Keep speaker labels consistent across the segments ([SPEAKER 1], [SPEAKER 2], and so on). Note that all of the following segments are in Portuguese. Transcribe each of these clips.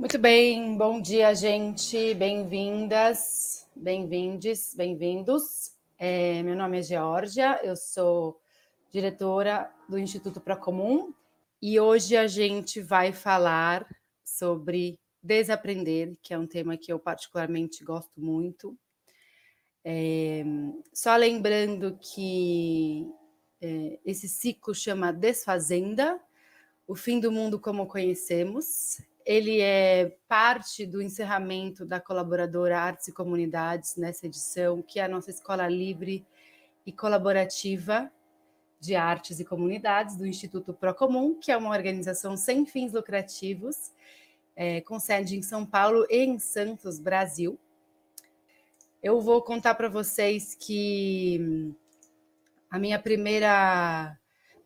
[SPEAKER 1] Muito bem, bom dia, gente. Bem-vindas, bem-vindes, bem-vindos. É, meu nome é Georgia, eu sou diretora do Instituto Procomum e hoje a gente vai falar sobre desaprender, que é um tema que eu particularmente gosto muito. É, só lembrando que é, esse ciclo chama Desfazenda, o fim do mundo como conhecemos. Ele é parte do encerramento da colaboradora Artes e Comunidades nessa edição, que é a nossa escola livre e colaborativa de artes e comunidades do Instituto Procomum, que é uma organização sem fins lucrativos, é, com sede em São Paulo e em Santos, Brasil. Eu vou contar para vocês que a minha primeira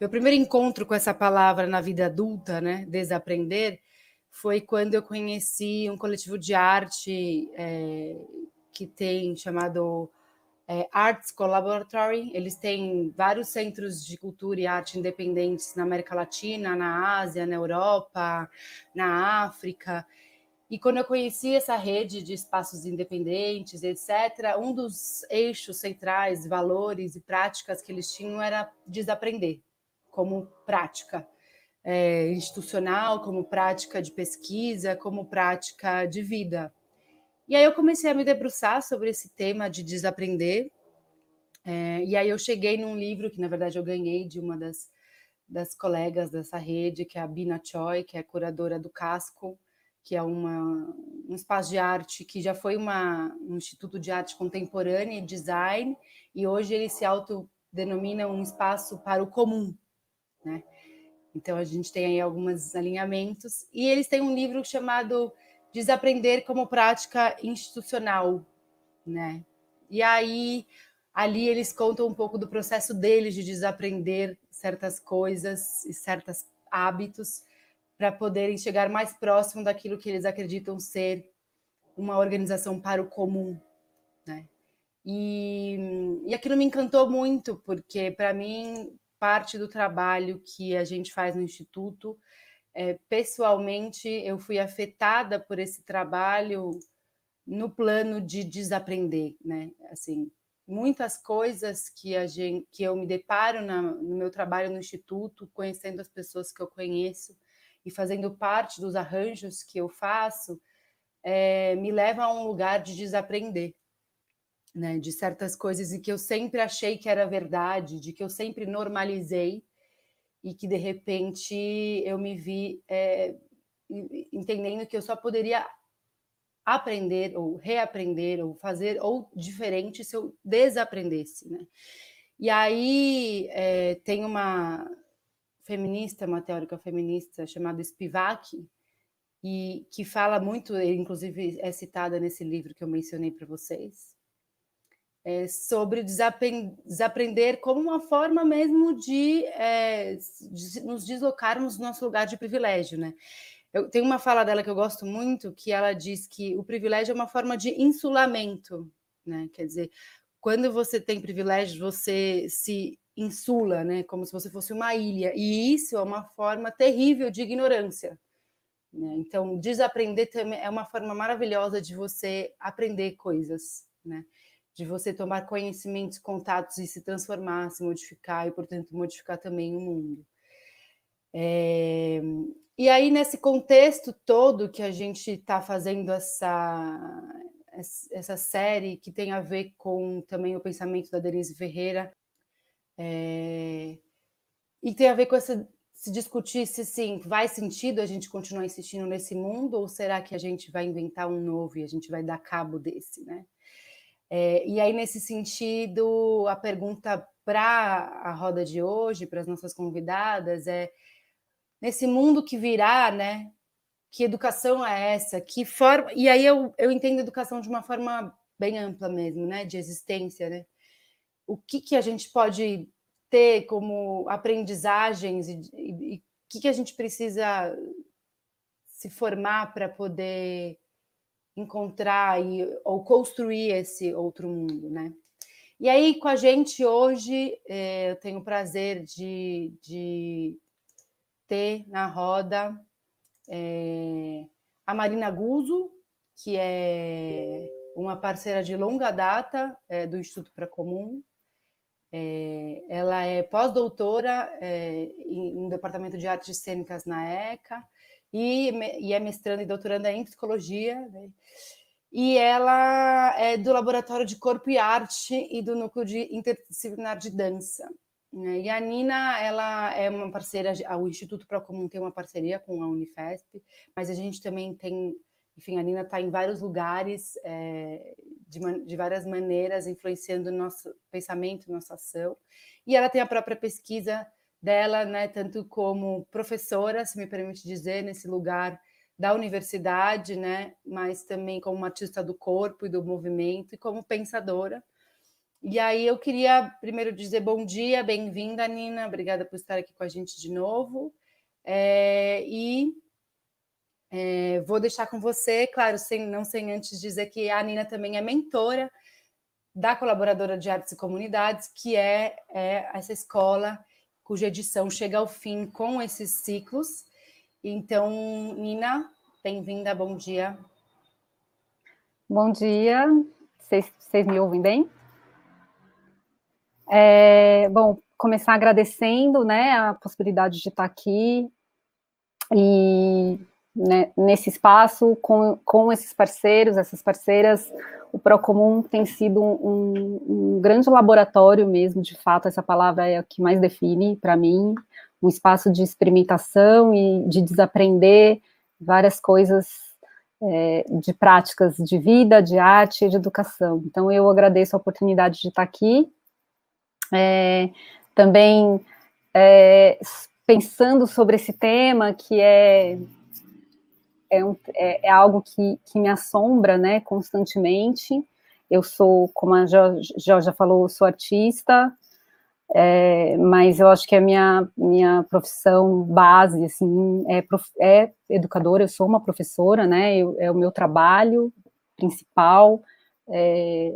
[SPEAKER 1] meu primeiro encontro com essa palavra na vida adulta, né, desaprender, foi quando eu conheci um coletivo de arte é, que tem chamado é, Arts Collaboratory. Eles têm vários centros de cultura e arte independentes na América Latina, na Ásia, na Europa, na África. E quando eu conheci essa rede de espaços independentes, etc., um dos eixos centrais, valores e práticas que eles tinham era desaprender como prática é, institucional, como prática de pesquisa, como prática de vida. E aí eu comecei a me debruçar sobre esse tema de desaprender. É, e aí eu cheguei num livro que, na verdade, eu ganhei de uma das, das colegas dessa rede, que é a Bina Choi, que é curadora do Casco, que é uma, um espaço de arte que já foi uma, um instituto de arte contemporânea e design, e hoje ele se autodenomina um espaço para o comum, né? Então a gente tem aí alguns alinhamentos e eles têm um livro chamado Desaprender como prática institucional, né? E aí ali eles contam um pouco do processo deles de desaprender certas coisas e certos hábitos para poderem chegar mais próximo daquilo que eles acreditam ser uma organização para o comum, né? E, e aquilo me encantou muito, porque para mim parte do trabalho que a gente faz no Instituto. É, pessoalmente, eu fui afetada por esse trabalho no plano de desaprender, né? Assim, muitas coisas que a gente, que eu me deparo na, no meu trabalho no instituto, conhecendo as pessoas que eu conheço e fazendo parte dos arranjos que eu faço, é, me leva a um lugar de desaprender né, de certas coisas e que eu sempre achei que era verdade, de que eu sempre normalizei e que de repente eu me vi é, entendendo que eu só poderia aprender ou reaprender ou fazer ou diferente se eu desaprendesse, né? E aí é, tem uma feminista, uma teórica feminista chamada Spivak, e que fala muito, inclusive é citada nesse livro que eu mencionei para vocês, é, sobre desaprender como uma forma mesmo de, é, de, nos deslocarmos do nosso lugar de privilégio, né? Eu tenho uma fala dela que eu gosto muito, que ela diz que o privilégio é uma forma de insulamento, né? Quer dizer, quando você tem privilégio, você se insula, né? Como se você fosse uma ilha, e isso é uma forma terrível de ignorância. Né? Então, desaprender também é uma forma maravilhosa de você aprender coisas, né? De você tomar conhecimentos, contatos e se transformar, se modificar e, portanto, modificar também o mundo. É... E aí, nesse contexto todo que a gente está fazendo essa, essa série, que tem a ver com também o pensamento da Denise Ferreira, é... e tem a ver com essa, se discutir se sim, faz sentido a gente continuar insistindo nesse mundo, ou será que a gente vai inventar um novo e a gente vai dar cabo desse, né? É, e aí, nesse sentido, a pergunta para a roda de hoje, para as nossas convidadas, é: nesse mundo que virá, né? Que educação é essa? Que forma. E aí eu, eu entendo educação de uma forma bem ampla mesmo, né? De existência, né? O que, que a gente pode ter como aprendizagens e, o que, que a gente precisa se formar para poder encontrar e, ou construir esse outro mundo, né? E aí, com a gente hoje, é, eu tenho o prazer de, de ter na roda é, a Marina Guzzo, que é uma parceira de longa data é, do Instituto para Comum. Ela é pós-doutora em, Departamento de Artes Cênicas na ECA e, e é mestranda e doutoranda em Psicologia. Né? E ela é do Laboratório de Corpo e Arte e do Núcleo de Interdisciplinar de Dança. Né? E a Nina, ela é uma parceira, o Instituto Procomum tem uma parceria com a Unifesp, mas a gente também tem, enfim, a Nina está em vários lugares, é, de, de, várias maneiras, influenciando nosso pensamento, nossa ação. E ela tem a própria pesquisa dela, né, tanto como professora, se me permite dizer, nesse lugar da universidade, né, mas também como uma artista do corpo e do movimento e como pensadora. E aí eu queria primeiro dizer bom dia, bem-vinda, Nina, obrigada por estar aqui com a gente de novo. É, e é, vou deixar com você, claro, sem, não sem antes dizer que a Nina também é mentora da colaboradora de artes e comunidades, que é, é essa escola cuja edição chega ao fim com esses ciclos. Então, Nina, bem-vinda, bom dia.
[SPEAKER 2] Bom dia, vocês me ouvem bem? É, bom, começar agradecendo né, a possibilidade de estar aqui e né, nesse espaço com, com esses parceiros, essas parceiras, o Procomum tem sido um, um grande laboratório mesmo, de fato, essa palavra é a que mais define para mim, um espaço de experimentação e de desaprender várias coisas é, de práticas de vida, de arte e de educação. Então, eu agradeço a oportunidade de estar aqui é, também é, pensando sobre esse tema, que é, é, um, é, é algo que, que, me assombra né, constantemente. Eu sou, como a Jorge falou, sou artista, é, mas eu acho que a minha, minha profissão base, assim, é, prof, é educadora, eu sou uma professora, né, eu, é o meu trabalho principal, é,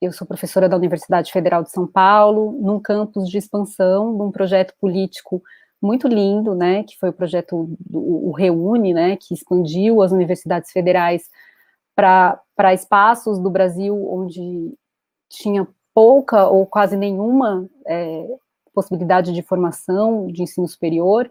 [SPEAKER 2] eu sou professora da Universidade Federal de São Paulo, num campus de expansão de um projeto político muito lindo, né, que foi o projeto do o Reúne, né, que expandiu as universidades federais para espaços do Brasil onde tinha pouca ou quase nenhuma é, possibilidade de formação de ensino superior.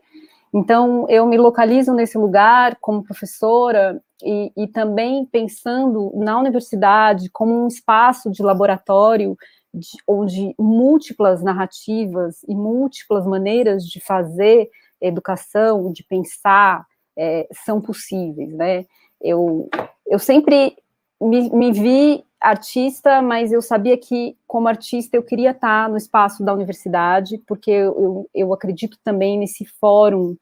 [SPEAKER 2] Então, eu me localizo nesse lugar como professora e, e, também pensando na universidade como um espaço de laboratório de, onde múltiplas narrativas e múltiplas maneiras de fazer educação, de pensar, é, são possíveis, né? Eu, eu sempre me, me vi artista, mas eu sabia que, como artista, eu queria estar no espaço da universidade, porque eu, eu acredito também nesse fórum,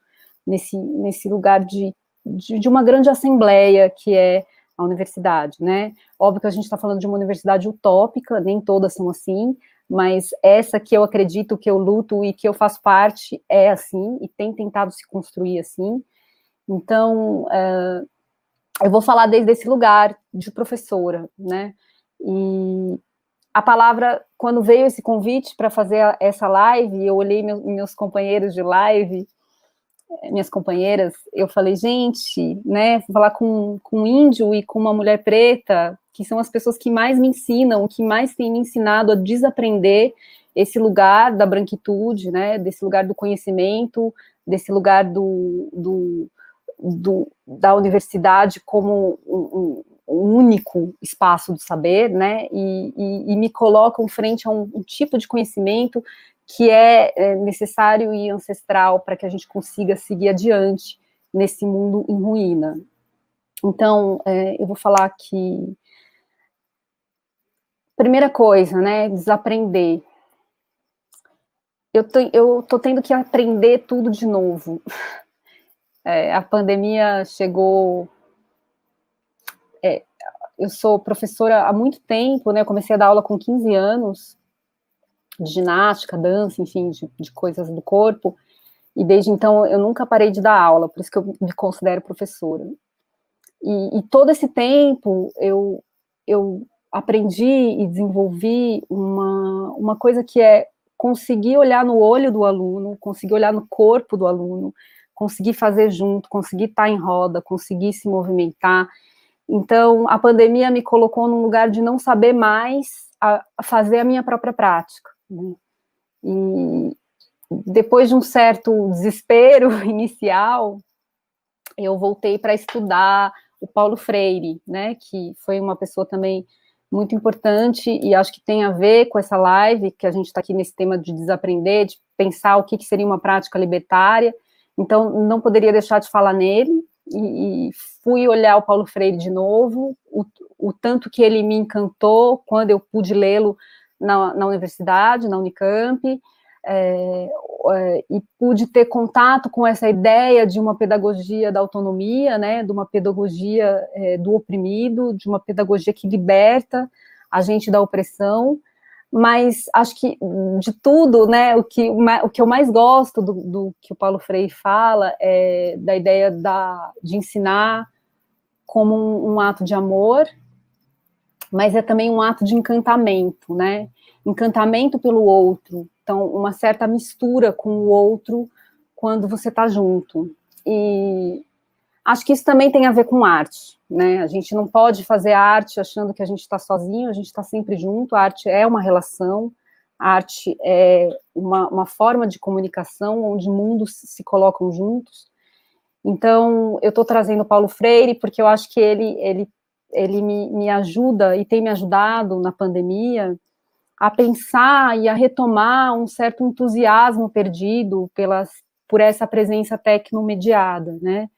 [SPEAKER 2] nesse, nesse lugar de de, de uma grande assembleia que é a universidade, né? Óbvio que a gente está falando de uma universidade utópica, nem todas são assim, mas essa que eu acredito, que eu luto e que eu faço parte é assim, e tem tentado se construir assim. Então, uh, eu vou falar desde esse lugar de professora, né? E a palavra, quando veio esse convite para fazer essa live, eu olhei meu, meus companheiros de live minhas companheiras, eu falei, gente, né, falar com, com um índio e com uma mulher preta, que são as pessoas que mais me ensinam, que mais têm me ensinado a desaprender esse lugar da branquitude, né, desse lugar do conhecimento, desse lugar do, do, do da universidade como um, um, único espaço do saber, né, e, e, e me colocam frente a um, um tipo de conhecimento que é, é necessário e ancestral para que a gente consiga seguir adiante nesse mundo em ruína. Então, é, eu vou falar que primeira coisa, né, desaprender. Eu tô, eu tô tendo que aprender tudo de novo. É, a pandemia chegou. É, eu sou professora há muito tempo, né? Eu comecei a dar aula com 15 anos de ginástica, dança, enfim, de, de, coisas do corpo, e desde então eu nunca parei de dar aula, por isso que eu me considero professora. E, e todo esse tempo eu, eu aprendi e desenvolvi uma, uma coisa que é conseguir olhar no olho do aluno, conseguir olhar no corpo do aluno, conseguir fazer junto, conseguir estar em roda, conseguir se movimentar. Então, a pandemia me colocou num lugar de não saber mais a, a fazer a minha própria prática. Né? E depois de um certo desespero inicial, eu voltei para estudar o Paulo Freire, né, que foi uma pessoa também muito importante e acho que tem a ver com essa live que a gente está aqui nesse tema de desaprender, de pensar o que, que, seria uma prática libertária. Então, não poderia deixar de falar nele e, e fui olhar o Paulo Freire de novo, o, o, tanto que ele me encantou quando eu pude lê-lo na, na universidade, na Unicamp, é, é, e pude ter contato com essa ideia de uma pedagogia da autonomia, né, de uma pedagogia é, do oprimido, de uma pedagogia que liberta a gente da opressão, mas acho que de tudo, né, o que, o que eu mais gosto do, do que o Paulo Freire fala é da ideia da, de ensinar como um, um ato de amor, mas é também um ato de encantamento, né, encantamento pelo outro, então, uma certa mistura com o outro quando você está junto. E acho que isso também tem a ver com arte, né? A gente não pode fazer arte achando que a gente está sozinho, a gente está sempre junto. A arte é uma relação, a arte é uma, uma forma de comunicação onde mundos se colocam juntos. Então, eu estou trazendo Paulo Freire porque eu acho que ele, ele, ele me, me ajuda e tem me ajudado na pandemia a pensar e a retomar um certo entusiasmo perdido pelas, por essa presença tecnomediada, né?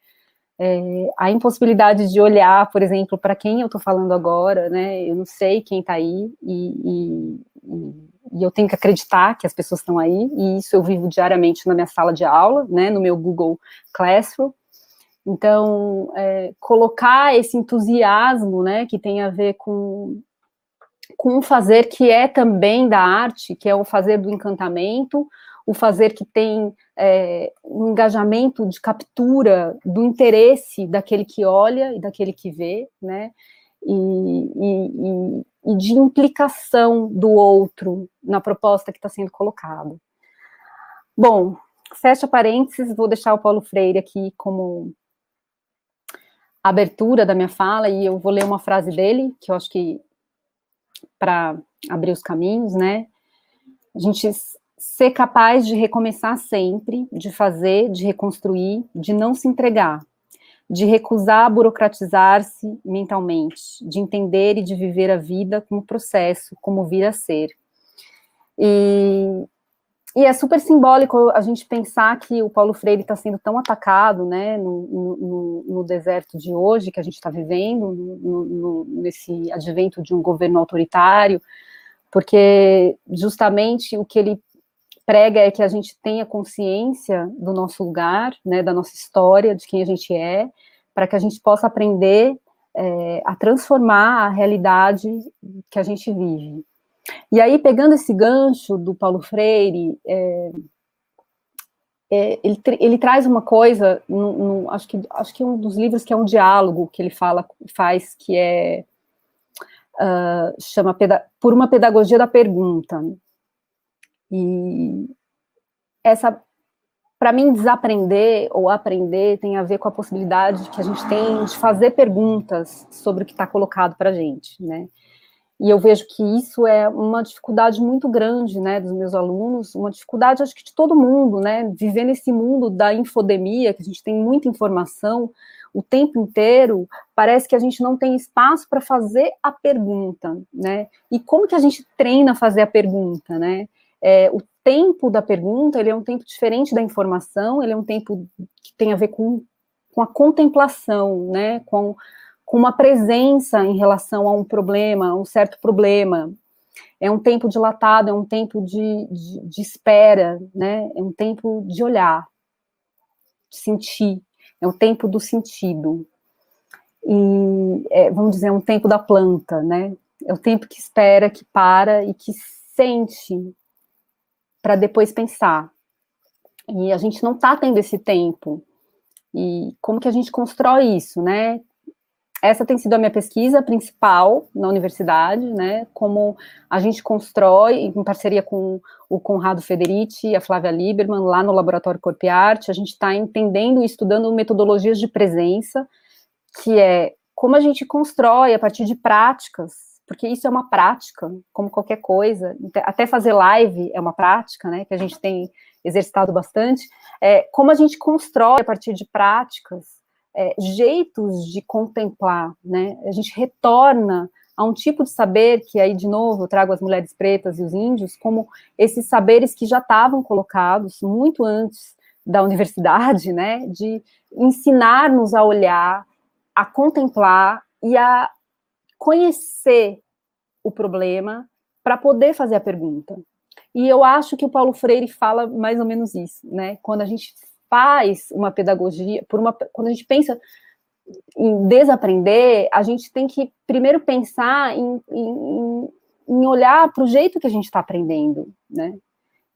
[SPEAKER 2] É, a impossibilidade de olhar, por exemplo, para quem eu estou falando agora, né? Eu não sei quem está aí e, e, e, eu tenho que acreditar que as pessoas estão aí e isso eu vivo diariamente na minha sala de aula, né? No meu Google Classroom. Então, é, colocar esse entusiasmo, né? Que tem a ver com com um fazer que é também da arte, que é o fazer do encantamento, o fazer que tem é, um engajamento de captura do interesse daquele que olha e daquele que vê, né? E, e, e, de implicação do outro na proposta que está sendo colocada. Bom, fecha parênteses, vou deixar o Paulo Freire aqui como abertura da minha fala e eu vou ler uma frase dele, que eu acho que para abrir os caminhos, né? A gente ser capaz de recomeçar sempre, de fazer, de reconstruir, de não se entregar, de recusar burocratizar-se mentalmente, de entender e de viver a vida como processo, como vir a ser. E e é super simbólico a gente pensar que o Paulo Freire está sendo tão atacado, né, no, no, no, deserto de hoje que a gente está vivendo, no, nesse advento de um governo autoritário, porque justamente o que ele prega é que a gente tenha consciência do nosso lugar, né, da nossa história, de quem a gente é, para que a gente possa aprender é, a transformar a realidade que a gente vive. E aí, pegando esse gancho do Paulo Freire, é, é, ele, ele, traz uma coisa, no, no, acho, que, acho que um dos livros que é um diálogo que ele fala, faz, que é, uh, chama Por uma Pedagogia da Pergunta. E essa, para mim, desaprender ou aprender tem a ver com a possibilidade que a gente tem de fazer perguntas sobre o que está colocado para a gente, né? E eu vejo que isso é uma dificuldade muito grande, né, dos meus alunos, uma dificuldade, acho que de todo mundo, né, viver nesse mundo da infodemia, que a gente tem muita informação o tempo inteiro, parece que a gente não tem espaço para fazer a pergunta, né, e como que a gente treina a fazer a pergunta, né, é, o tempo da pergunta, ele é um tempo diferente da informação, ele é um tempo que tem a ver com, com a contemplação, né, com com uma presença em relação a um problema, um certo problema. É um tempo dilatado, é um tempo de, de, de espera, né? É um tempo de olhar, de sentir, é um tempo do sentido. E, é, vamos dizer, é um tempo da planta, né? É o tempo que espera, que para e que sente para depois pensar. E a gente não está tendo esse tempo. E como que a gente constrói isso, né? Essa tem sido a minha pesquisa principal na universidade, né? Como a gente constrói, em parceria com o Conrado Federici e a Flávia Lieberman, lá no Laboratório Corpo e Arte, a gente está entendendo e estudando metodologias de presença, que é como a gente constrói a partir de práticas, porque isso é uma prática, como qualquer coisa, até fazer live é uma prática, né? Que a gente tem exercitado bastante, é, como a gente constrói a partir de práticas é, jeitos de contemplar, né? A gente retorna a um tipo de saber que aí de novo eu trago as mulheres pretas e os índios como esses saberes que já estavam colocados muito antes da universidade, né? De ensinar-nos a olhar, a contemplar e a conhecer o problema para poder fazer a pergunta. E eu acho que o Paulo Freire fala mais ou menos isso, né? Quando a gente faz uma pedagogia, por uma, quando a gente pensa em desaprender, a gente tem que primeiro pensar em, em, em olhar para o jeito que a gente está aprendendo, né?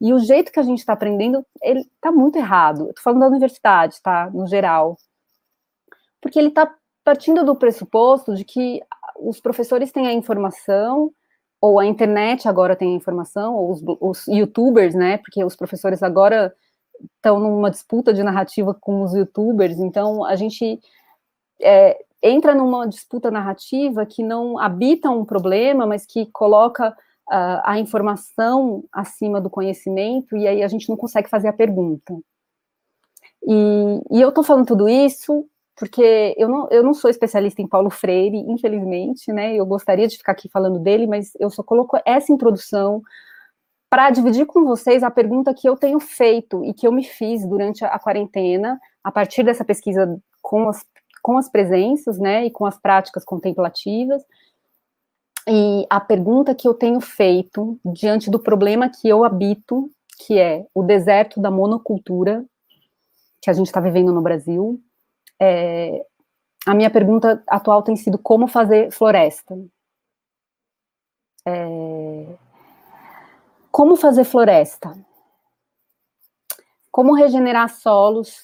[SPEAKER 2] E o jeito que a gente está aprendendo, ele está muito errado. Estou falando da universidade, tá? No geral. Porque ele está partindo do pressuposto de que os professores têm a informação, ou a internet agora tem a informação, ou os, os youtubers, né? Porque os professores agora estão numa disputa de narrativa com os youtubers, então a gente é, entra numa disputa narrativa que não habita um problema, mas que coloca uh, a informação acima do conhecimento, e aí a gente não consegue fazer a pergunta. E, e eu estou falando tudo isso porque eu não, eu não sou especialista em Paulo Freire, infelizmente, né? Eu gostaria de ficar aqui falando dele, mas eu só coloco essa introdução para dividir com vocês a pergunta que eu tenho feito e que eu me fiz durante a quarentena, a partir dessa pesquisa com as, com as presenças, né, e com as práticas contemplativas. E a pergunta que eu tenho feito diante do problema que eu habito, que é o deserto da monocultura que a gente está vivendo no Brasil, é, a minha pergunta atual tem sido como fazer floresta. É, como fazer floresta? Como regenerar solos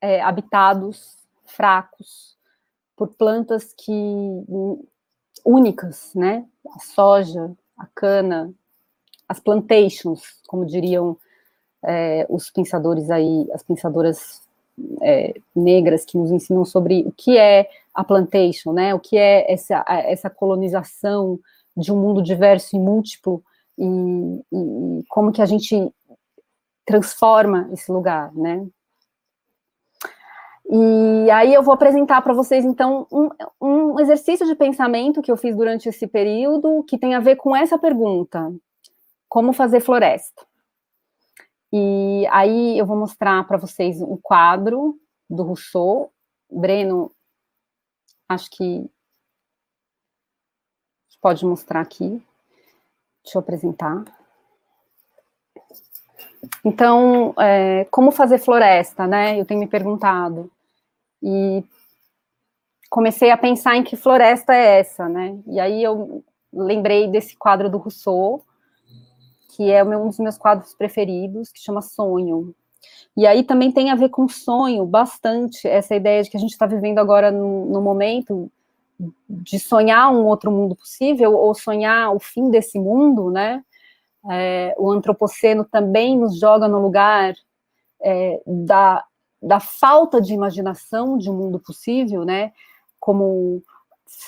[SPEAKER 2] é, habitados, fracos, por plantas que únicas, né? A soja, a cana, as plantations, como diriam é, os pensadores aí, as pensadoras é, negras que nos ensinam sobre o que é a plantation, né? O que é essa, essa colonização de um mundo diverso e múltiplo e, e como que a gente transforma esse lugar, né? E aí eu vou apresentar para vocês, então, um, um, exercício de pensamento que eu fiz durante esse período, que tem a ver com essa pergunta: como fazer floresta? E aí eu vou mostrar para vocês um quadro do Rousseau. Breno, acho que pode mostrar aqui. Deixa eu apresentar. Então, é, como fazer floresta, né? Eu tenho me perguntado. E comecei a pensar em que floresta é essa, né? E aí eu lembrei desse quadro do Rousseau, que é um dos meus quadros preferidos, que chama Sonho. E aí também tem a ver com sonho, bastante, essa ideia de que a gente está vivendo agora no, no momento de sonhar um outro mundo possível ou sonhar o fim desse mundo, né? É, o antropoceno também nos joga no lugar é, da, da falta de imaginação de um mundo possível, né? Como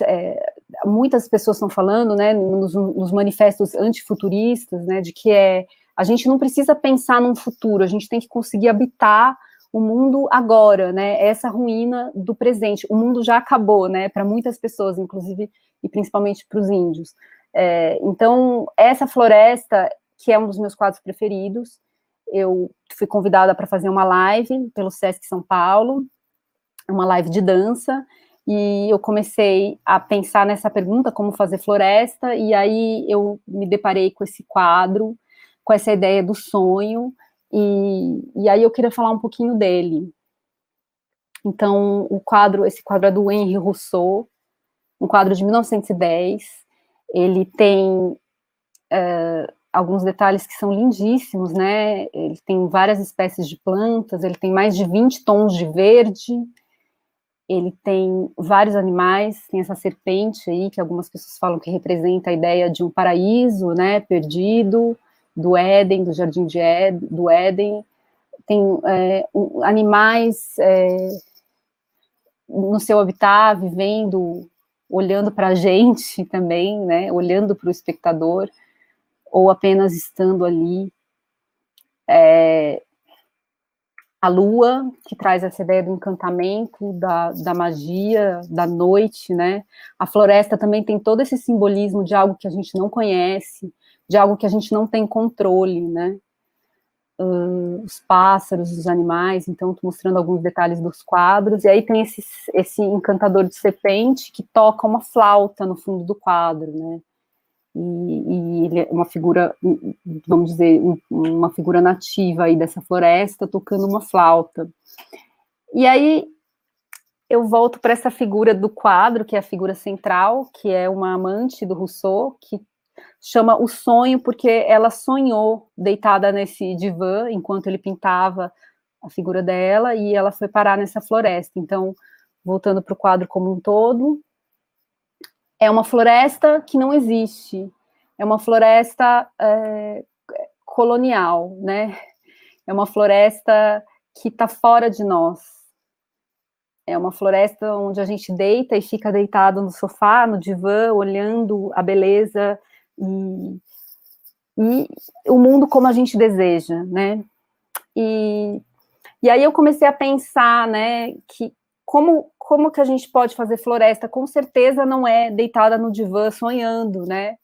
[SPEAKER 2] é, muitas pessoas estão falando, né? Nos, nos manifestos antifuturistas, né? De que é a gente não precisa pensar num futuro, a gente tem que conseguir habitar o mundo agora, né? Essa ruína do presente. O mundo já acabou, né? Para muitas pessoas, inclusive e principalmente para os índios. É, então, essa floresta, que é um dos meus quadros preferidos, eu fui convidada para fazer uma live pelo Sesc São Paulo, uma live de dança, e eu comecei a pensar nessa pergunta, como fazer floresta, e aí eu me deparei com esse quadro, com essa ideia do sonho, e, e aí eu queria falar um pouquinho dele. Então, o quadro, esse quadro é do Henri Rousseau, um quadro de 1910. Ele tem é, alguns detalhes que são lindíssimos, né? Ele tem várias espécies de plantas, ele tem mais de 20 tons de verde, ele tem vários animais, tem essa serpente aí, que algumas pessoas falam que representa a ideia de um paraíso, né, perdido, do Éden, do Jardim de Éden, do Éden, tem é, animais é, no seu habitat, vivendo, olhando para a gente também, né, olhando para o espectador, ou apenas estando ali. É, a lua, que traz essa ideia do encantamento, da, da magia, da noite, né? A floresta também tem todo esse simbolismo de algo que a gente não conhece, de algo que a gente não tem controle, né? Uh, os pássaros, os animais, então estou mostrando alguns detalhes dos quadros, e aí tem esse, esse encantador de serpente que toca uma flauta no fundo do quadro, né? e, e, ele é uma figura, vamos dizer, uma figura nativa aí dessa floresta, tocando uma flauta. E aí eu volto para essa figura do quadro, que é a figura central, que é uma amante do Rousseau, que chama o sonho porque ela sonhou deitada nesse divã enquanto ele pintava a figura dela e ela foi parar nessa floresta. Então, voltando para o quadro como um todo, é uma floresta que não existe, é uma floresta é, colonial, né? É uma floresta que está fora de nós. É uma floresta onde a gente deita e fica deitado no sofá, no divã, olhando a beleza e, e o mundo como a gente deseja, né? E, e aí eu comecei a pensar, né, que como, como que a gente pode fazer floresta? Com certeza não é deitada no divã sonhando, né?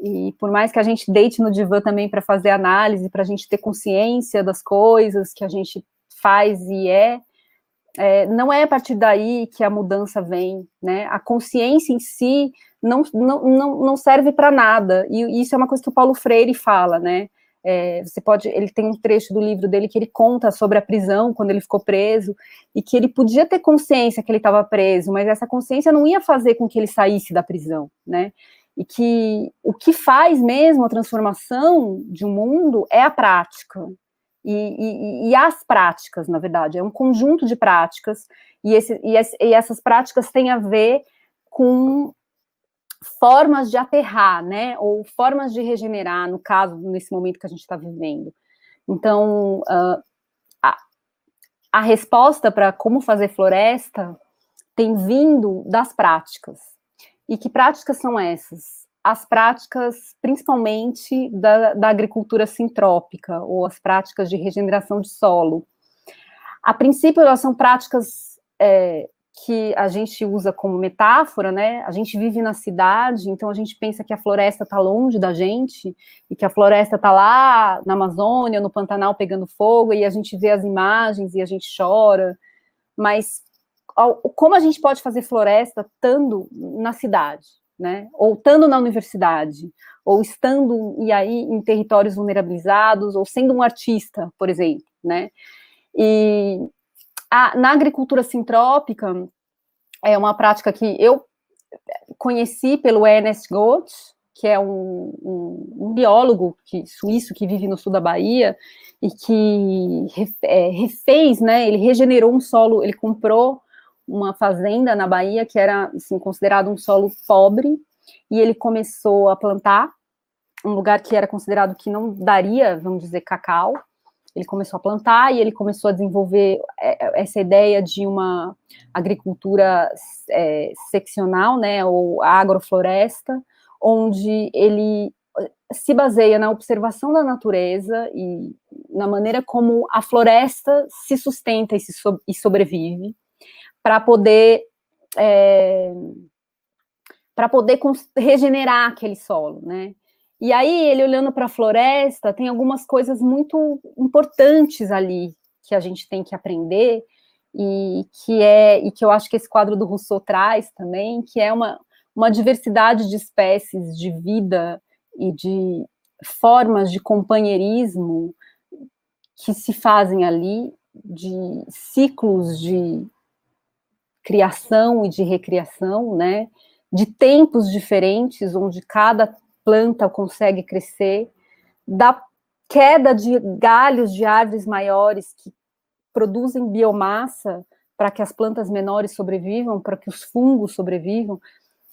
[SPEAKER 2] E por mais que a gente deite no divã também para fazer análise, para a gente ter consciência das coisas que a gente faz e é, é, não é a partir daí que a mudança vem, né? A consciência em si não, não, não, não serve para nada. E isso é uma coisa que o Paulo Freire fala, né? É, você pode, ele tem um trecho do livro dele que ele conta sobre a prisão quando ele ficou preso e que ele podia ter consciência que ele estava preso, mas essa consciência não ia fazer com que ele saísse da prisão, né? E que o que faz mesmo a transformação de um mundo é a prática e, e, e as práticas, na verdade, é um conjunto de práticas e, esse, e, e essas práticas têm a ver com formas de aterrar, né, ou formas de regenerar, no caso, nesse momento que a gente está vivendo. Então, uh, a, a resposta para como fazer floresta tem vindo das práticas. E que práticas são essas? As práticas, principalmente, da, da agricultura sintrópica, ou as práticas de regeneração de solo. A princípio, elas são práticas é, que a gente usa como metáfora, né? A gente vive na cidade, então a gente pensa que a floresta está longe da gente e que a floresta está lá na Amazônia, no Pantanal pegando fogo e a gente vê as imagens e a gente chora. Mas como a gente pode fazer floresta estando na cidade, né? Ou estando na universidade, ou estando e aí em territórios vulnerabilizados, ou sendo um artista, por exemplo, né? E a, na agricultura sintrópica, é uma prática que eu conheci pelo Ernest Goethe, que é um, um, um, biólogo que, suíço que vive no sul da Bahia e que é, refez, né, ele regenerou um solo, ele comprou uma fazenda na Bahia que era assim, considerado um solo pobre e ele começou a plantar um lugar que era considerado que não daria, vamos dizer, cacau, ele começou a plantar e ele começou a desenvolver é, é, essa ideia de uma agricultura é, seccional, né, ou agrofloresta, onde ele eh, se baseia na observação da natureza e na maneira como a floresta se sustenta e, se so e sobrevive, para poder é, para poder regenerar aquele solo, né? E aí, ele olhando para a floresta, tem algumas coisas muito importantes ali que a gente tem que aprender e que é e que eu acho que esse quadro do Rousseau traz também, que é uma, uma diversidade de espécies de vida e de formas de companheirismo que se fazem ali, de ciclos de criação e de recriação, né? De tempos diferentes, onde cada planta consegue crescer, da queda de galhos de árvores maiores que produzem biomassa para que as plantas menores sobrevivam, para que os fungos sobrevivam.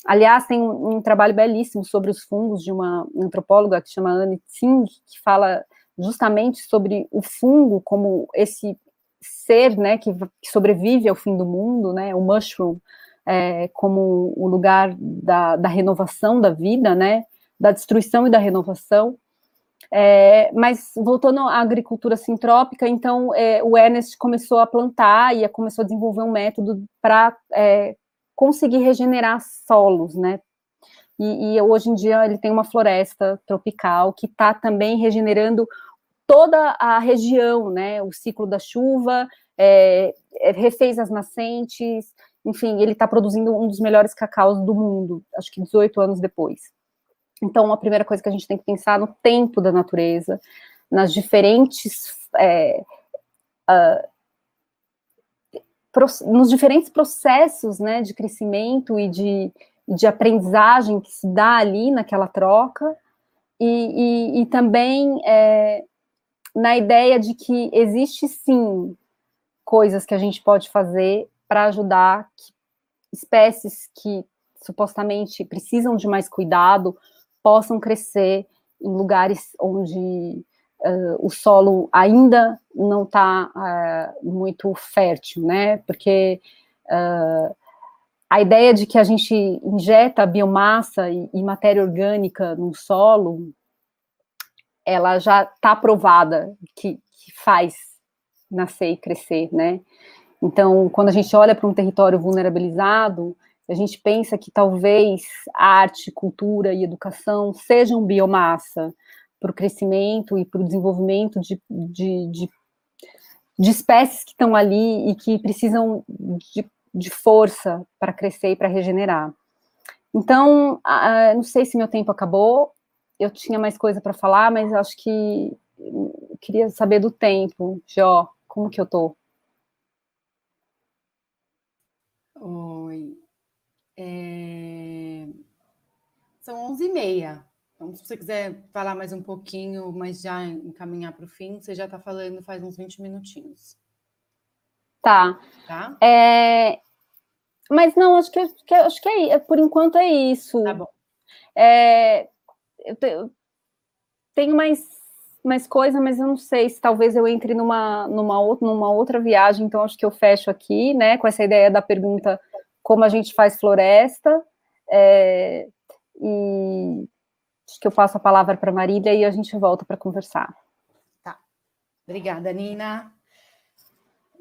[SPEAKER 2] Aliás, tem um, um, trabalho belíssimo sobre os fungos de uma antropóloga que chama Anne Tsing, que fala justamente sobre o fungo como esse ser, né, que, que sobrevive ao fim do mundo, né, o mushroom, é, como o lugar da, da, renovação da vida, né, da destruição e da renovação. É, mas voltando à agricultura sintrópica, então é, o Ernest começou a plantar e começou a desenvolver um método para é, conseguir regenerar solos, né? E, e, hoje em dia ele tem uma floresta tropical que está também regenerando toda a região, né? O ciclo da chuva, é, é, refez as nascentes, enfim, ele está produzindo um dos melhores cacaus do mundo, acho que 18 anos depois. Então, a primeira coisa que a gente tem que pensar no tempo da natureza, nas diferentes. É, uh, nos diferentes processos né, de crescimento e de, de aprendizagem que se dá ali naquela troca, e, e, e também é, na ideia de que existe sim coisas que a gente pode fazer para ajudar que espécies que supostamente precisam de mais cuidado possam crescer em lugares onde uh, o solo ainda não está uh, muito fértil, né? Porque uh, a ideia de que a gente injeta biomassa e, e matéria orgânica no solo, ela já está provada que, que faz nascer e crescer, né? Então, quando a gente olha para um território vulnerabilizado, a gente pensa que talvez arte, cultura e educação sejam biomassa para o crescimento e para o desenvolvimento de, de, de, de, espécies que estão ali e que precisam de, de força para crescer e para regenerar. Então, não sei se meu tempo acabou, eu tinha mais coisa para falar, mas acho que queria saber do tempo. Jó, como que eu tô?
[SPEAKER 1] Oi. É... São 11h30. Então, se você quiser falar mais um pouquinho, mas já encaminhar para o fim, você já está falando faz uns 20 minutinhos.
[SPEAKER 2] Tá. Tá? É... Mas não, acho que, que, acho que é, por enquanto é isso.
[SPEAKER 1] Tá bom.
[SPEAKER 2] É... Eu tenho mais, mais coisa, mas eu não sei se talvez eu entre numa, numa, outra, numa outra viagem, então acho que eu fecho aqui, né, com essa ideia da pergunta como a gente faz floresta, é, e acho que eu passo a palavra para Marília e a gente volta para conversar.
[SPEAKER 1] Tá. Obrigada, Nina.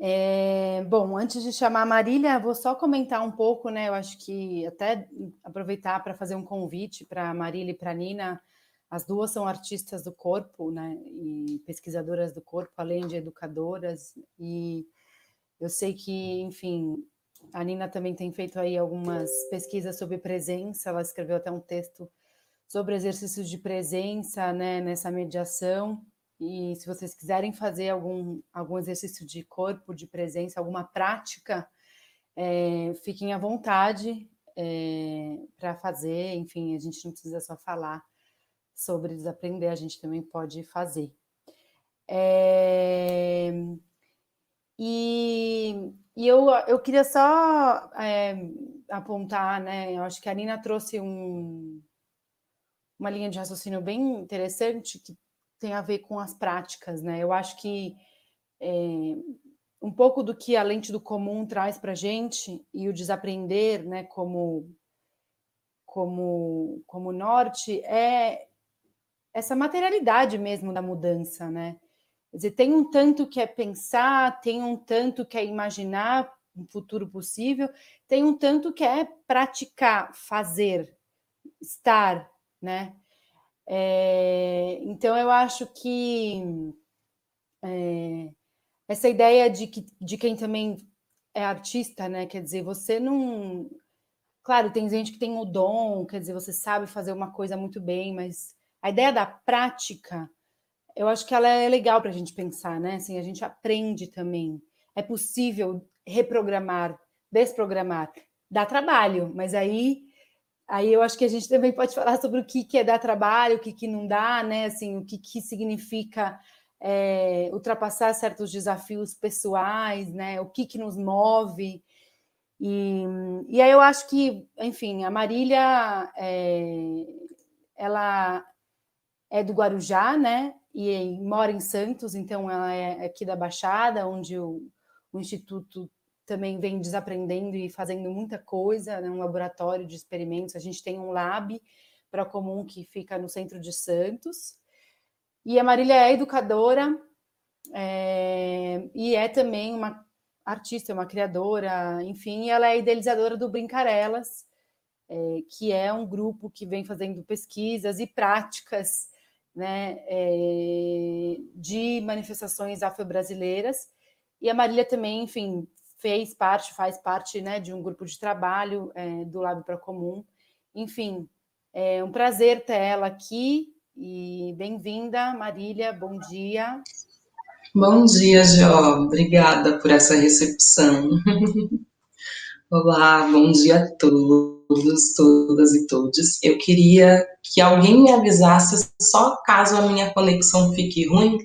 [SPEAKER 1] É, bom, antes de chamar a Marília, vou só comentar um pouco, né? Eu acho que até aproveitar para fazer um convite para a Marília e para a Nina. As duas são artistas do corpo, né? E pesquisadoras do corpo, além de educadoras. E eu sei que, enfim, a Nina também tem feito aí algumas pesquisas sobre presença, ela escreveu até um texto sobre exercícios de presença né, nessa mediação. E se vocês quiserem fazer algum, algum exercício de corpo, de presença, alguma prática, é, fiquem à vontade é, para fazer. Enfim, a gente não precisa só falar sobre desaprender, a gente também pode fazer. É, e e eu, eu queria só apontar, né? Eu acho que a Nina trouxe um, uma linha de raciocínio bem interessante que tem a ver com as práticas, né? Eu acho que é, um pouco do que a lente do comum traz para gente e o desaprender, né, como, como, como norte, é essa materialidade mesmo da mudança, né? Quer dizer, tem um tanto que é pensar, tem um tanto que é imaginar um futuro possível, tem um tanto que é praticar, fazer, estar, né? É, então eu acho que é, essa ideia de, que, de quem também é artista, né? Quer dizer, você não. Claro, tem gente que tem o dom, quer dizer, você sabe fazer uma coisa muito bem, mas a ideia da prática eu acho que ela é legal para a gente pensar, né? Assim, a gente aprende também. É possível reprogramar, desprogramar. Dá trabalho, mas aí, aí eu acho que a gente também pode falar sobre o que, que é dar trabalho, o que, que não dá, né? Assim, o que, que significa é, ultrapassar certos desafios pessoais, né? O que, que nos move. E, e aí eu acho que, enfim, a Marília, é, ela é do Guarujá, né? E mora em Santos, então ela é aqui da Baixada, onde o, o Instituto também vem desaprendendo e fazendo muita coisa, né? um laboratório de experimentos. A gente tem um lab para comum que fica no centro de Santos. E a Marília é educadora é, e é também uma artista, uma criadora, enfim, ela é idealizadora do Brincarelas, é, que é um grupo que vem fazendo pesquisas e práticas né, é, de manifestações afro-brasileiras. E a Marília também, enfim, fez parte, faz parte né, de um grupo de trabalho é, do Lab para Comum. Enfim, é um prazer ter ela aqui e bem-vinda, Marília, bom dia.
[SPEAKER 3] Bom dia, Jó, obrigada por essa recepção. Olá, bom dia a todos, todas e todos. Eu queria que alguém me avisasse só caso a minha conexão fique ruim,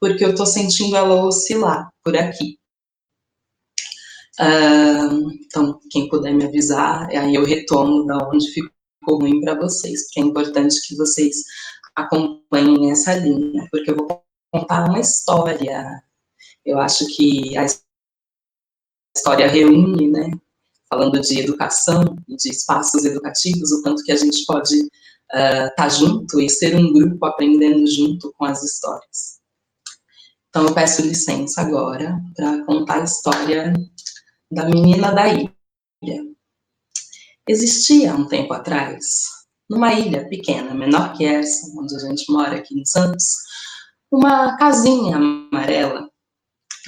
[SPEAKER 3] porque eu estou sentindo ela oscilar por aqui. Então, quem puder me avisar, aí eu retomo da onde ficou ruim para vocês, porque é importante que vocês acompanhem essa linha, porque eu vou contar uma história. Eu acho que a história reúne, né? Falando de educação e de espaços educativos, o quanto que a gente pode estar uh, tá junto e ser um grupo aprendendo junto com as histórias. Então, eu peço licença agora para contar a história da menina da ilha. Existia um tempo atrás, numa ilha pequena, menor que essa, onde a gente mora aqui em Santos, uma casinha amarela.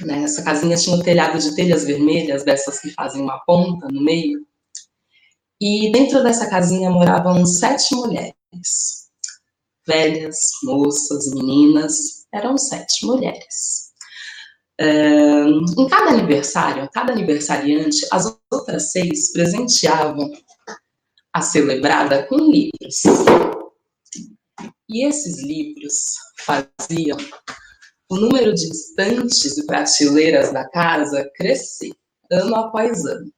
[SPEAKER 3] Né? Essa casinha tinha um telhado de telhas vermelhas, dessas que fazem uma ponta no meio. E dentro dessa casinha moravam sete mulheres. Velhas, moças, meninas, eram sete mulheres em cada aniversário, cada aniversariante, as outras seis presenteavam a celebrada com livros. E esses livros faziam o número de estantes e prateleiras da casa crescer, ano após ano.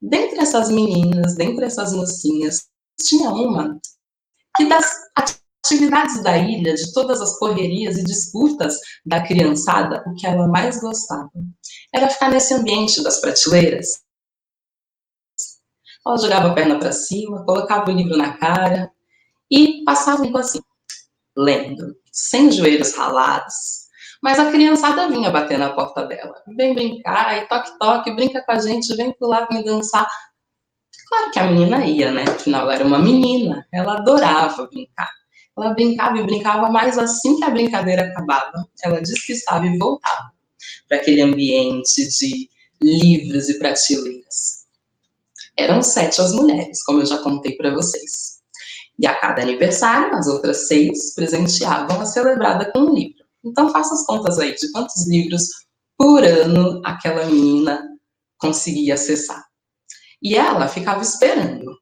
[SPEAKER 3] Dentre essas meninas, dentre essas mocinhas, tinha uma que das atividades da ilha, de todas as correrias e disputas da criançada, o que ela mais gostava era ficar nesse ambiente das prateleiras. Ela jogava a perna para cima, colocava o livro na cara e passava o assim, lendo, sem joelhos ralados. Mas a criançada vinha bater na porta dela. Vem brincar, e toque-toque, brinca com a gente, vem pular, vem dançar. Claro que a menina ia, né? Afinal, era uma menina, ela adorava brincar. Ela brincava e brincava, mas assim que a brincadeira acabava, ela desquistava e voltava para aquele ambiente de livros e prateleiras. Eram sete as mulheres, como eu já contei para vocês. E a cada aniversário, as outras seis presenteavam a celebrada com um livro. Então, faça as contas aí de quantos livros por ano aquela menina conseguia acessar. E ela ficava esperando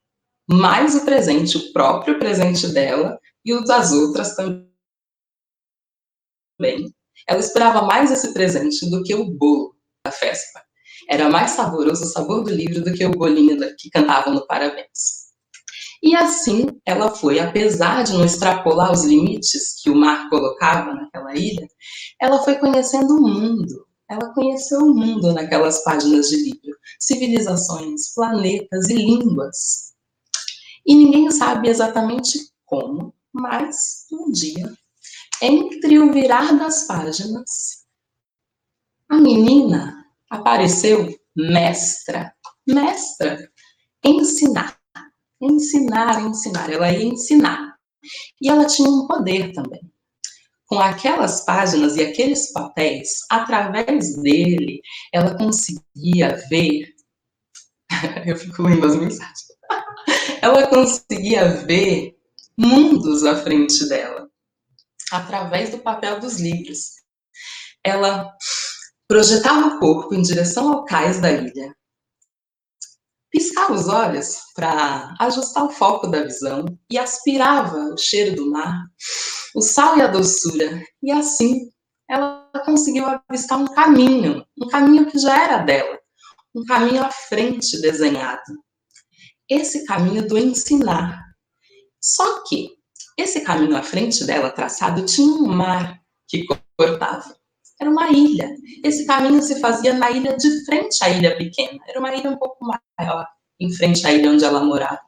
[SPEAKER 3] mais o presente, o próprio presente dela, e o das outras também. Ela esperava mais esse presente do que o bolo da festa. Era mais saboroso o sabor do livro do que o bolinho que cantava no parabéns. E assim ela foi, apesar de não extrapolar os limites que o mar colocava naquela ilha, ela foi conhecendo o mundo. Ela conheceu o mundo naquelas páginas de livro, civilizações, planetas e línguas. E ninguém sabe exatamente como, mas um dia, entre o virar das páginas, a menina apareceu mestra, mestra, ensinar, ensinar, ensinar. Ela ia ensinar. E ela tinha um poder também. Com aquelas páginas e aqueles papéis, através dele, ela conseguia ver. Eu fico lendo as mensagens. Ela conseguia ver mundos à frente dela, através do papel dos livros. Ela projetava o corpo em direção ao cais da ilha, piscava os olhos para ajustar o foco da visão e aspirava o cheiro do mar o sal e a doçura. E assim ela conseguiu avistar um caminho, um caminho que já era dela, um caminho à frente desenhado. Esse caminho do ensinar. Só que esse caminho à frente dela traçado tinha um mar que cortava. Era uma ilha. Esse caminho se fazia na ilha de frente à ilha pequena. Era uma ilha um pouco maior, em frente à ilha onde ela morava.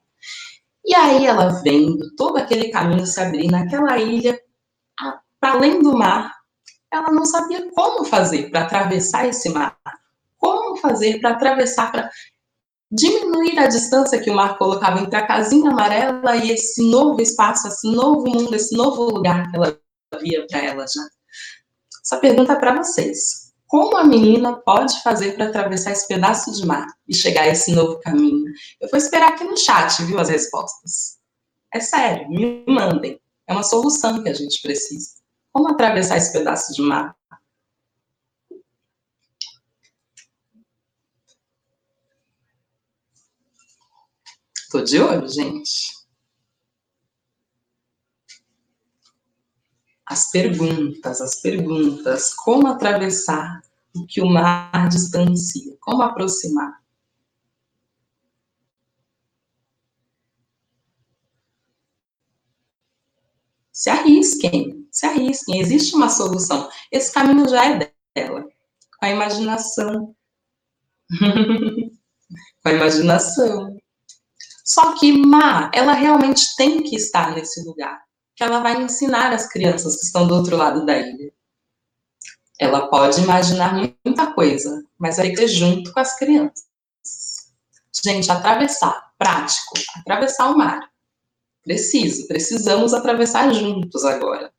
[SPEAKER 3] E aí ela vendo todo aquele caminho se abrir naquela ilha, para além do mar, ela não sabia como fazer para atravessar esse mar. Como fazer para atravessar, para diminuir a distância que o mar colocava entre a casinha amarela e esse novo espaço, esse novo mundo, esse novo lugar que ela via para ela já. Essa pergunta é para vocês. Como a menina pode fazer para atravessar esse pedaço de mar e chegar a esse novo caminho? Eu vou esperar aqui no chat, viu, as respostas. É sério, me mandem. É uma solução que a gente precisa. Como atravessar esse pedaço de mar? Tô de olho, gente. As perguntas, as perguntas. Como atravessar o que o mar distancia? Como aproximar? Se arrisquem, se arrisquem. Existe uma solução. Esse caminho já é dela. Com a imaginação. Com a imaginação. Só que Má, ela realmente tem que estar nesse lugar. Que ela vai ensinar as crianças que estão do outro lado da ilha. Ela pode imaginar muita coisa, mas vai ter junto com as crianças. Gente, atravessar, prático, atravessar o mar. Preciso, precisamos atravessar juntos agora.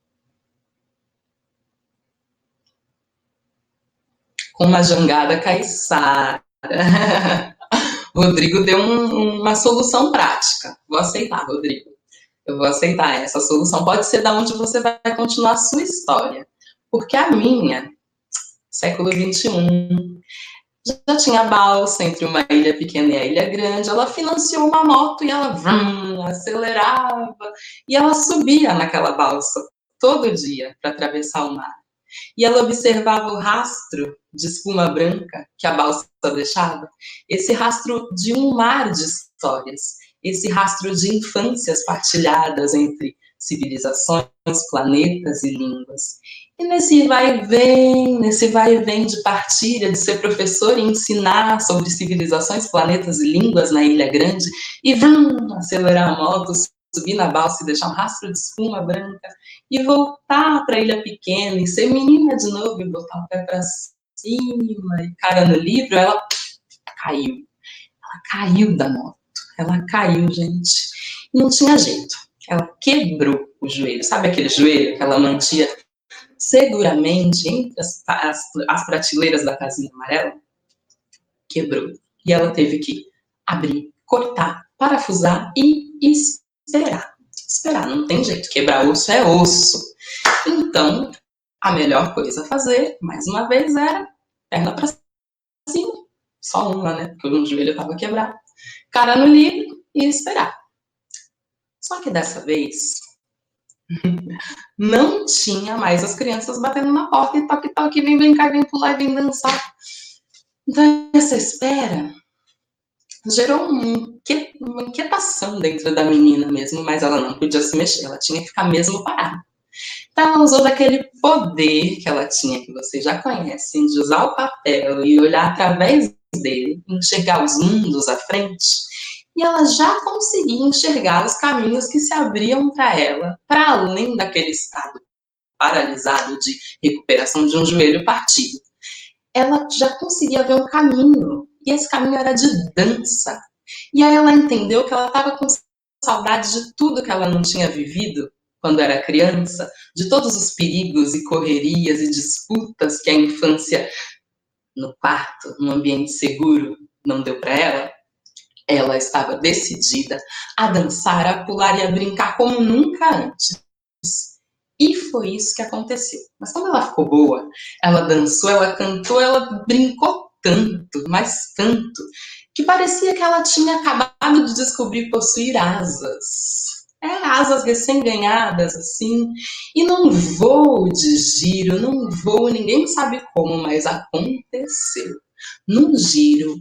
[SPEAKER 3] Com uma jangada caiçara. Rodrigo deu um, uma solução prática. Vou aceitar, Rodrigo. Eu vou aceitar essa solução. Pode ser da onde você vai continuar a sua história. Porque a minha, século XXI, já tinha balsa entre uma ilha pequena e a ilha grande. Ela financiou uma moto e ela vrum, acelerava e ela subia naquela balsa todo dia para atravessar o mar. E ela observava o rastro de espuma branca que a balsa deixava, esse rastro de um mar de histórias, esse rastro de infâncias partilhadas entre civilizações, planetas e línguas. E nesse vai e vem, nesse vai e vem de partilha, de ser professor e ensinar sobre civilizações, planetas e línguas na Ilha Grande, e vão acelerar a moto, subir na balsa e deixar um rastro de espuma branca, e voltar para a Ilha Pequena, e ser menina de novo, e botar o pé para cima, e cara no livro, ela caiu. Ela caiu da moto. Ela caiu, gente. E não tinha jeito. Ela quebrou o joelho. Sabe aquele joelho que ela mantinha seguramente entre as, as, as prateleiras da casinha amarela, quebrou. E ela teve que abrir, cortar, parafusar e esperar. Esperar, não tem jeito. Quebrar osso é osso. Então, a melhor coisa a fazer, mais uma vez, era perna para cima. Só uma, né? Porque o joelho estava quebrado. Cara no livro e esperar. Só que dessa vez, não tinha mais as crianças batendo na porta e toque, toque, vem brincar, vem pular vem dançar. Então, essa espera gerou um, uma inquietação dentro da menina mesmo, mas ela não podia se mexer, ela tinha que ficar mesmo parada. Então, ela usou daquele poder que ela tinha, que vocês já conhecem, de usar o papel e olhar através dele, enxergar os mundos à frente e ela já conseguia enxergar os caminhos que se abriam para ela, para além daquele estado paralisado de recuperação de um joelho partido. Ela já conseguia ver um caminho, e esse caminho era de dança. E aí ela entendeu que ela estava com saudade de tudo que ela não tinha vivido quando era criança, de todos os perigos e correrias e disputas que a infância no quarto, num ambiente seguro, não deu para ela. Ela estava decidida a dançar, a pular e a brincar como nunca antes. E foi isso que aconteceu. Mas quando ela ficou boa, ela dançou, ela cantou, ela brincou tanto, mas tanto, que parecia que ela tinha acabado de descobrir possuir asas. é, asas recém-ganhadas, assim, e num voo de giro, num voo, ninguém sabe como, mas aconteceu. Num giro,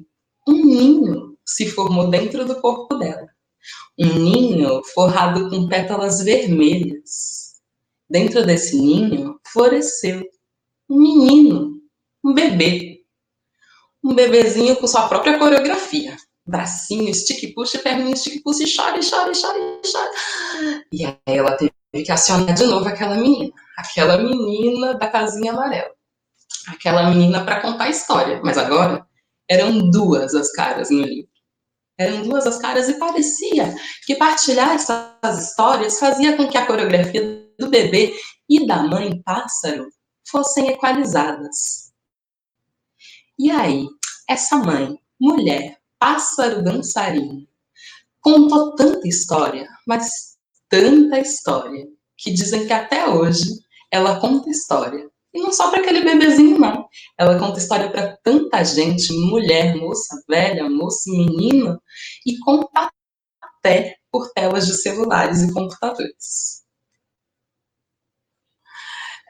[SPEAKER 3] um ninho se formou dentro do corpo dela. Um ninho forrado com pétalas vermelhas. Dentro desse ninho floresceu um menino, um bebê. Um bebezinho com sua própria coreografia bracinho, stick push, perninha, stick push, e chora, chora, chora, chora. E aí ela teve que acionar de novo aquela menina, aquela menina da casinha amarela, aquela menina para contar a história. Mas agora eram duas as caras no livro. Eram duas as caras e parecia que partilhar essas histórias fazia com que a coreografia do bebê e da mãe pássaro fossem equalizadas. E aí, essa mãe, mulher, Pássaro Dançarino. Contou tanta história, mas tanta história, que dizem que até hoje ela conta história. E não só para aquele bebezinho, não. Ela conta história para tanta gente, mulher, moça, velha, moça, menino, e conta até por telas de celulares e computadores.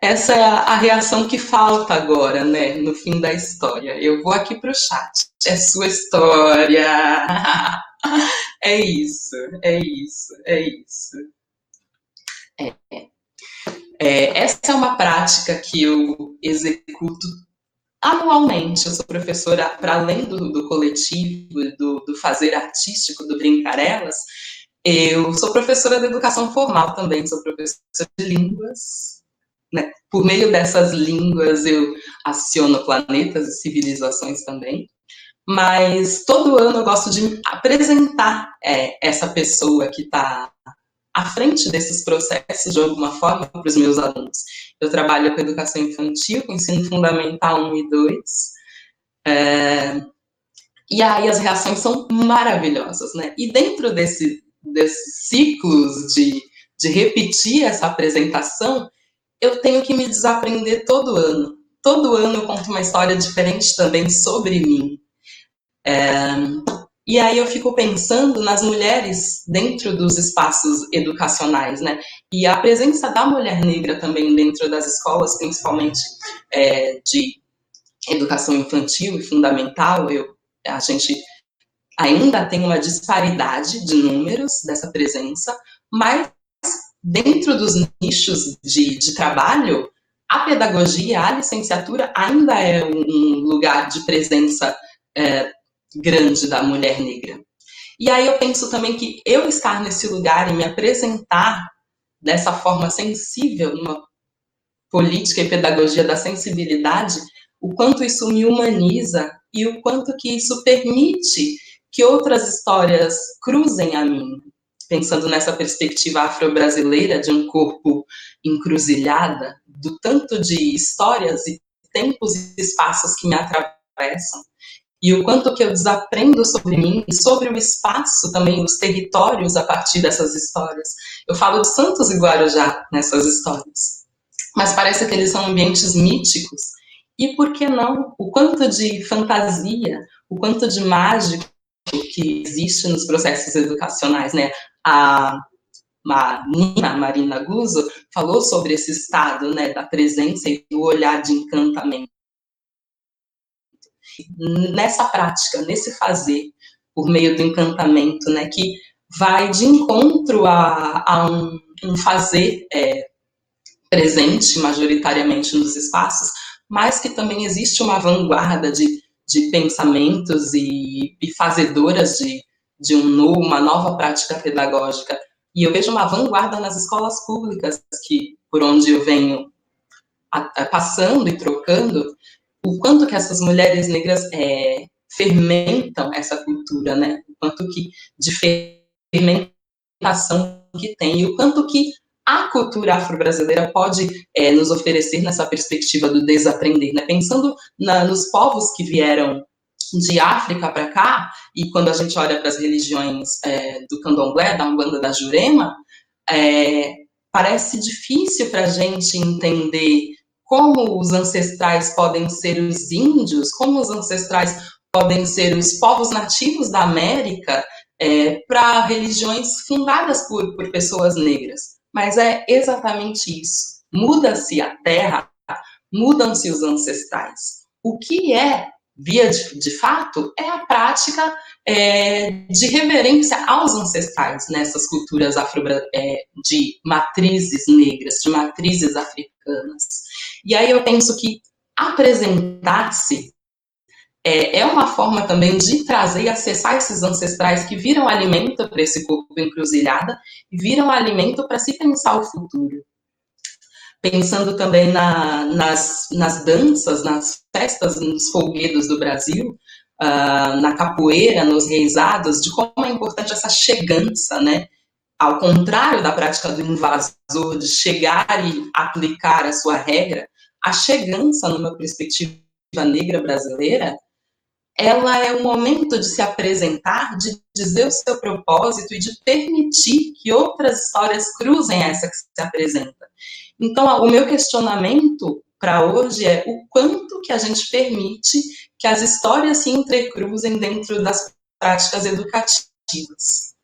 [SPEAKER 3] Essa é a, reação que falta agora, né, no fim da história. Eu vou aqui para o chat. É sua história. é isso, é isso, é isso. É. É, essa é uma prática que eu executo anualmente. Eu sou professora, para além do, do coletivo, do, do fazer artístico, do Brincarelas, eu sou professora de educação formal também, sou professora de línguas, né? Por meio dessas línguas eu aciono planetas e civilizações também. Mas todo ano eu gosto de apresentar é, essa pessoa que está à frente desses processos de alguma forma para os meus alunos. Eu trabalho com educação infantil, com ensino fundamental 1 e 2. É, e aí as reações são maravilhosas, né? E dentro desse, desses ciclos de, de repetir essa apresentação, eu tenho que me desaprender todo ano. Todo ano eu conto uma história diferente também sobre mim. É, e aí eu fico pensando nas mulheres dentro dos espaços educacionais, né? E a presença da mulher negra também dentro das escolas, principalmente é, de educação infantil e fundamental, eu, a gente ainda tem uma disparidade de números dessa presença, mas dentro dos nichos de, de trabalho, a pedagogia, a licenciatura ainda é um, lugar de presença é, grande da mulher negra. E aí eu penso também que eu estar nesse lugar e me apresentar dessa forma sensível, numa política e pedagogia da sensibilidade, o quanto isso me humaniza e o quanto que isso permite que outras histórias cruzem a mim, pensando nessa perspectiva afro-brasileira de um corpo encruzilhada, do tanto de histórias e tempos e espaços que me atravessam, e o quanto que eu desaprendo sobre mim e sobre o espaço também, os territórios a partir dessas histórias. Eu falo de Santos e Guarujá nessas histórias, mas parece que eles são ambientes míticos. E por que não? O quanto de fantasia, o quanto de mágico que existe nos processos educacionais, né? A, a Nina Marina Guzzo falou sobre esse estado né, da presença e do olhar de encantamento. Nessa prática, nesse fazer, por meio do encantamento, né, que vai de encontro a, a um, um, fazer é, presente majoritariamente nos espaços, mas que também existe uma vanguarda de, de pensamentos e, e fazedoras de, de um novo, uma nova prática pedagógica. E eu vejo uma vanguarda nas escolas públicas, que por onde eu venho a, a, passando e trocando, o quanto que essas mulheres negras é, fermentam essa cultura, né? O quanto que de fermentação que tem, e o quanto que a cultura afro-brasileira pode é, nos oferecer nessa perspectiva do desaprender, né? Pensando na, nos povos que vieram de África para cá, e quando a gente olha para as religiões é, do candomblé, da Umbanda, da Jurema, é, parece difícil para a gente entender como os ancestrais podem ser os índios, como os ancestrais podem ser os povos nativos da América, é, para religiões fundadas por, por pessoas negras. Mas é exatamente isso. Muda-se a terra, mudam-se os ancestrais. O que é, via de, de fato, é a prática é, de reverência aos ancestrais nessas culturas afro, é, de matrizes negras, de matrizes africanas. E aí eu penso que apresentar-se é, é uma forma também de trazer e acessar esses ancestrais que viram alimento para esse corpo encruzilhada e viram alimento para se pensar o futuro. Pensando também na, nas, nas danças, nas festas, nos folguedos do Brasil, uh, na capoeira, nos reisados, de como é importante essa chegança, né? Ao contrário da prática do invasor, de chegar e aplicar a sua regra, a chegança, numa perspectiva negra brasileira, ela é o momento de se apresentar, de dizer o seu propósito e de permitir que outras histórias cruzem essa que se apresenta. Então, o meu questionamento para hoje é o quanto que a gente permite que as histórias se entrecruzem dentro das práticas educativas.